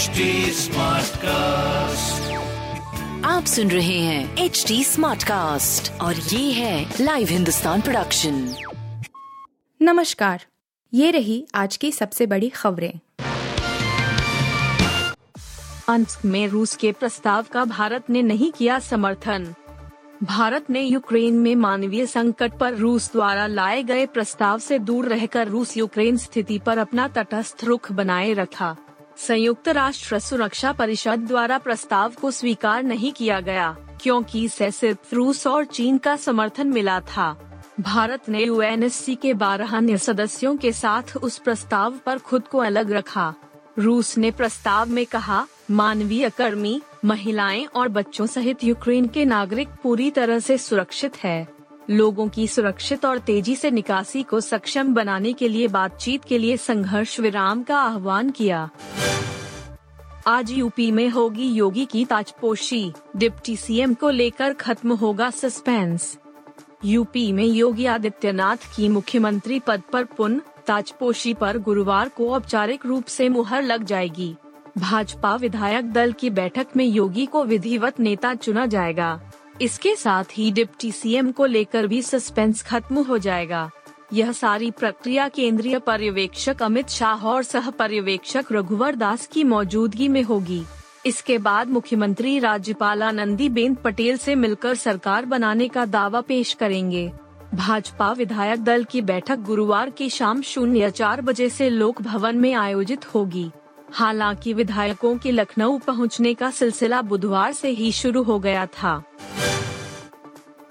HD cast आप सुन रहे हैं एच डी स्मार्ट कास्ट और ये है लाइव हिंदुस्तान प्रोडक्शन नमस्कार। ये रही आज की सबसे बड़ी खबरें। अंत में रूस के प्रस्ताव का भारत ने नहीं किया समर्थन। भारत ने यूक्रेन में मानवीय संकट पर रूस द्वारा लाए गए प्रस्ताव से दूर रहकर रूस यूक्रेन स्थिति पर अपना तटस्थ रुख बनाए रखा। संयुक्त राष्ट्र सुरक्षा परिषद द्वारा प्रस्ताव को स्वीकार नहीं किया गया, क्योंकि इसे सिर्फ़ रूस और चीन का समर्थन मिला था। भारत ने यूएनएससी के बारह अन्य सदस्यों के साथ उस प्रस्ताव पर खुद को अलग रखा। रूस ने प्रस्ताव में कहा, मानवीय कर्मी, महिलाएँ और बच्चों सहित यूक्रेन के नागरिक पूरी तरह से सुरक्षित है। लोगों की सुरक्षित और तेज़ी से निकासी को सक्षम बनाने के लिए बातचीत के लिए संघर्ष विराम का आह्वान किया। आज यूपी में होगी योगी की ताजपोशी। डिप्टी सीएम को लेकर खत्म होगा सस्पेंस। यूपी में योगी आदित्यनाथ की मुख्यमंत्री पद पर पुन ताजपोशी पर गुरुवार को औपचारिक रूप से मुहर लग जाएगी। भाजपा विधायक दल की बैठक में योगी को विधिवत नेता चुना जाएगा। इसके साथ ही डिप्टी सीएम को लेकर भी सस्पेंस खत्म हो जाएगा। यह सारी प्रक्रिया केंद्रीय पर्यवेक्षक अमित शाह और सह पर्यवेक्षक रघुवर दास की मौजूदगी में होगी। इसके बाद मुख्यमंत्री राज्यपाल आनंदी बेन पटेल से मिलकर सरकार बनाने का दावा पेश करेंगे। भाजपा विधायक दल की बैठक गुरुवार की शाम शून्य चार बजे से लोक भवन में आयोजित होगी। हालाँकि विधायकों के लखनऊ पहुँचने का सिलसिला बुधवार से ही शुरू हो गया था।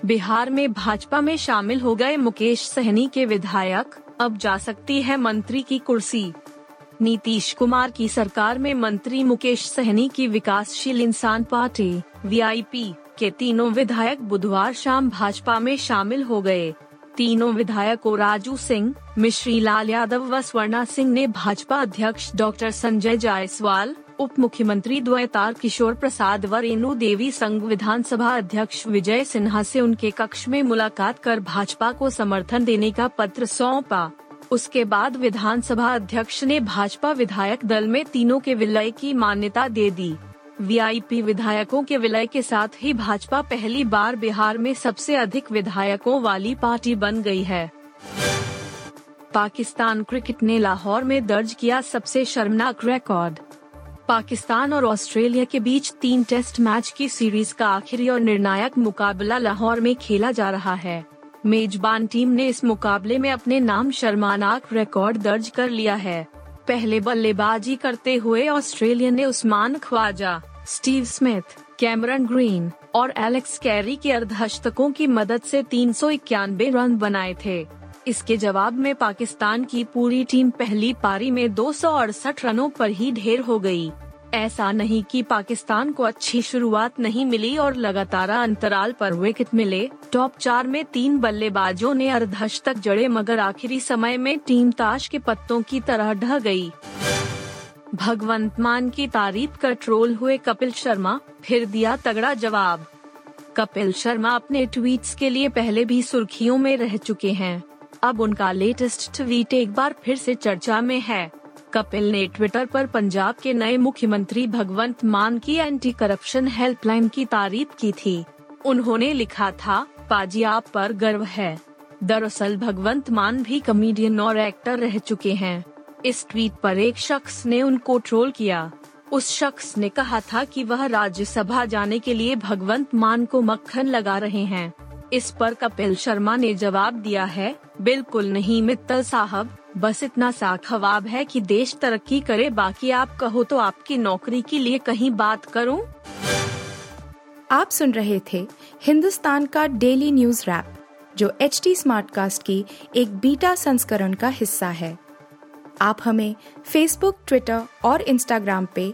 बिहार में भाजपा में शामिल हो गए मुकेश सहनी के विधायक, अब जा सकती है मंत्री की कुर्सी। नीतीश कुमार की सरकार में मंत्री मुकेश सहनी की विकासशील इंसान पार्टी वीआईपी के तीनों विधायक बुधवार शाम भाजपा में शामिल हो गए। तीनों विधायकों राजू सिंह मिश्री लाल यादव व स्वर्णा सिंह ने भाजपा अध्यक्ष डॉक्टर संजय जायसवाल उप मुख्यमंत्री द्वैतार किशोर प्रसाद व रेणु देवी संघ विधानसभा अध्यक्ष विजय सिन्हा से उनके कक्ष में मुलाकात कर भाजपा को समर्थन देने का पत्र सौंपा। उसके बाद विधानसभा अध्यक्ष ने भाजपा विधायक दल में तीनों के विलय की मान्यता दे दी। वीआईपी विधायकों के विलय के साथ ही भाजपा पहली बार बिहार में सबसे अधिक विधायकों वाली पार्टी बन गई है। पाकिस्तान क्रिकेट ने लाहौर में दर्ज किया सबसे शर्मनाक रिकॉर्ड पाकिस्तान और ऑस्ट्रेलिया के बीच तीन टेस्ट मैच की सीरीज़ का आखिरी और निर्णायक मुकाबला लाहौर में खेला जा रहा है। मेजबान टीम ने इस मुकाबले में अपने नाम शर्मानाक रिकॉर्ड दर्ज कर लिया है। पहले बल्लेबाजी करते हुए ऑस्ट्रेलिया ने Usman Khawaja, Steve Smith, Cameron Green और एलेक्स कैरी के अर्धशतकों की मदद से तीन सौ इक्यानबे रन बनाए थे। इसके जवाब में पाकिस्तान की पूरी टीम पहली पारी में दो सौ अड़सठ रनों पर ही ढेर हो गई। ऐसा नहीं कि पाकिस्तान को अच्छी शुरुआत नहीं मिली और लगातार अंतराल पर विकेट मिले टॉप चार में तीन बल्लेबाजों ने अर्धशतक जड़े, मगर आखिरी समय में टीम ताश के पत्तों की तरह ढह गई। भगवंत मान की तारीफ़ कर ट्रोल हुए कपिल शर्मा, फिर दिया तगड़ा जवाब कपिल शर्मा अपने ट्वीट्स के लिए पहले भी सुर्खियों में रह चुके हैं अब उनका लेटेस्ट ट्वीट एक बार फिर से चर्चा में है। कपिल ने ट्विटर पर पंजाब के नए मुख्यमंत्री भगवंत मान की एंटी करप्शन हेल्पलाइन की तारीफ़ की थी। उन्होंने लिखा था, पाजी आप पर गर्व है। दरअसल भगवंत मान भी कमेडियन और एक्टर रह चुके हैं। इस ट्वीट पर एक शख्स ने उनको ट्रोल किया। उस शख्स ने कहा था कि वह राज्यसभा जाने के लिए भगवंत मान को मक्खन लगा रहे हैं। इस पर कपिल शर्मा ने जवाब दिया है, बिल्कुल नहीं मित्तल साहब, बस इतना सा खवाब है कि देश तरक्की करे, बाकी आप कहो तो आपकी नौकरी के लिए कहीं बात करूँ? आप सुन रहे थे हिंदुस्तान का डेली न्यूज़ रैप, जो एच टी स्मार्ट कास्ट की एक बीटा संस्करण का हिस्सा है आप हमें फेसबुक ट्विटर और इंस्टाग्राम पे